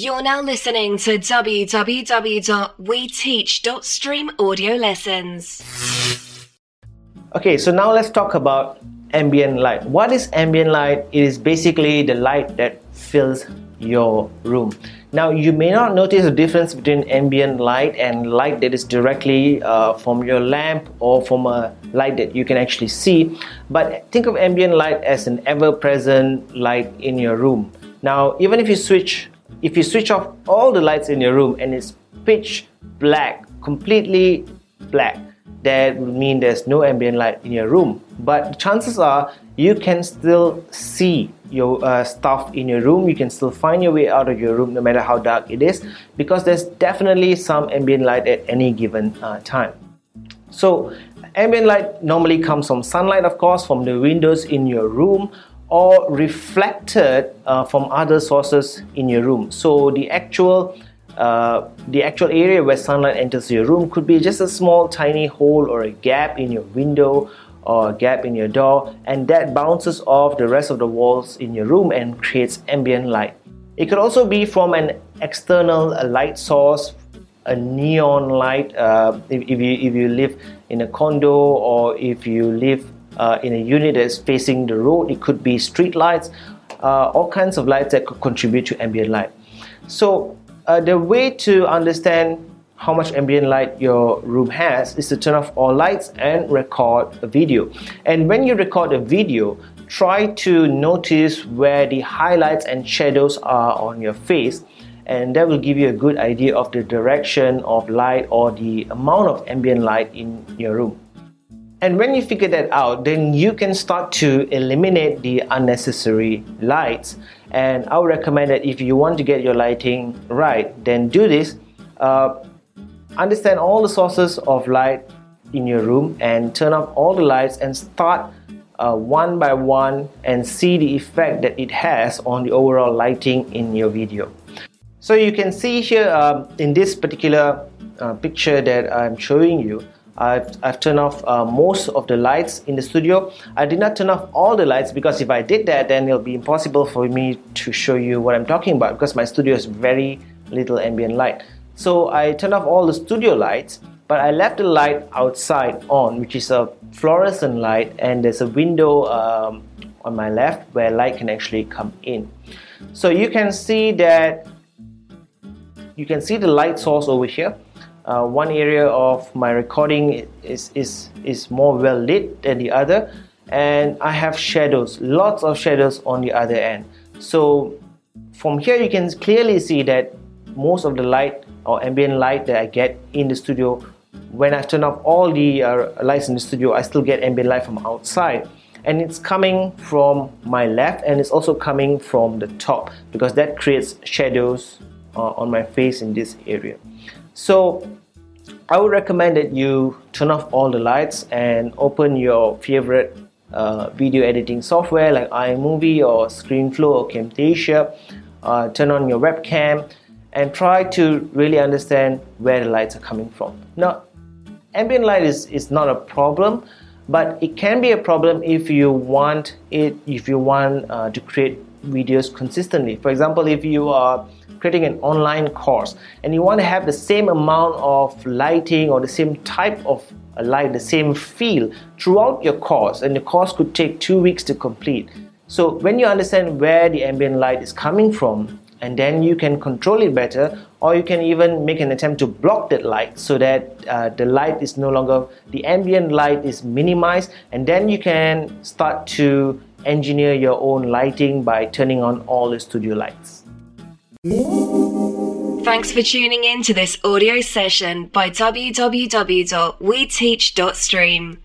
You're now listening to www.weteach.stream audio lessons. Okay, so now let's talk about ambient light. What is ambient light? It is basically the light that fills your room. Now, you may not notice the difference between ambient light and light that is directly uh, from your lamp or from a light that you can actually see, but think of ambient light as an ever present light in your room. Now, even if you switch if you switch off all the lights in your room and it's pitch black, completely black, that would mean there's no ambient light in your room. But chances are you can still see your uh, stuff in your room. You can still find your way out of your room no matter how dark it is because there's definitely some ambient light at any given uh, time. So, ambient light normally comes from sunlight, of course, from the windows in your room or reflected uh, from other sources in your room. So the actual uh, the actual area where sunlight enters your room could be just a small tiny hole or a gap in your window or a gap in your door and that bounces off the rest of the walls in your room and creates ambient light. It could also be from an external light source, a neon light uh, if, if, you, if you live in a condo or if you live uh, in a unit that's facing the road. It could be street lights, uh, all kinds of lights that could contribute to ambient light. So uh, the way to understand how much ambient light your room has is to turn off all lights and record a video. And when you record a video, try to notice where the highlights and shadows are on your face and that will give you a good idea of the direction of light or the amount of ambient light in your room. And when you figure that out, then you can start to eliminate the unnecessary lights. And I would recommend that if you want to get your lighting right, then do this. Uh, understand all the sources of light in your room and turn off all the lights and start uh, one by one and see the effect that it has on the overall lighting in your video. So you can see here um, in this particular uh, picture that I'm showing you, I've, I've turned off uh, most of the lights in the studio. I did not turn off all the lights because if I did that, then it'll be impossible for me to show you what I'm talking about because my studio has very little ambient light. So I turned off all the studio lights, but I left the light outside on, which is a fluorescent light, and there's a window um, on my left where light can actually come in. So you can see that you can see the light source over here uh, one area of my recording is, is, is more well lit than the other and I have shadows, lots of shadows on the other end. So from here you can clearly see that most of the light or ambient light that I get in the studio when I turn off all the uh, lights in the studio I still get ambient light from outside and it's coming from my left and it's also coming from the top because that creates shadows uh, on my face in this area. So I would recommend that you turn off all the lights and open your favorite uh, video editing software like iMovie or ScreenFlow or Camtasia. Uh, turn on your webcam and try to really understand where the lights are coming from. Now, ambient light is, is not a problem, but it can be a problem if you want it, if you want uh, to create videos consistently. For example, if you are creating an online course and you want to have the same amount of lighting or the same type of light, the same feel throughout your course, and the course could take two weeks to complete. So, when you understand where the ambient light is coming from, and then you can control it better, or you can even make an attempt to block that light so that uh, the light is no longer the ambient light is minimized, and then you can start to engineer your own lighting by turning on all the studio lights. Thanks for tuning in to this audio session by www.weteach.stream.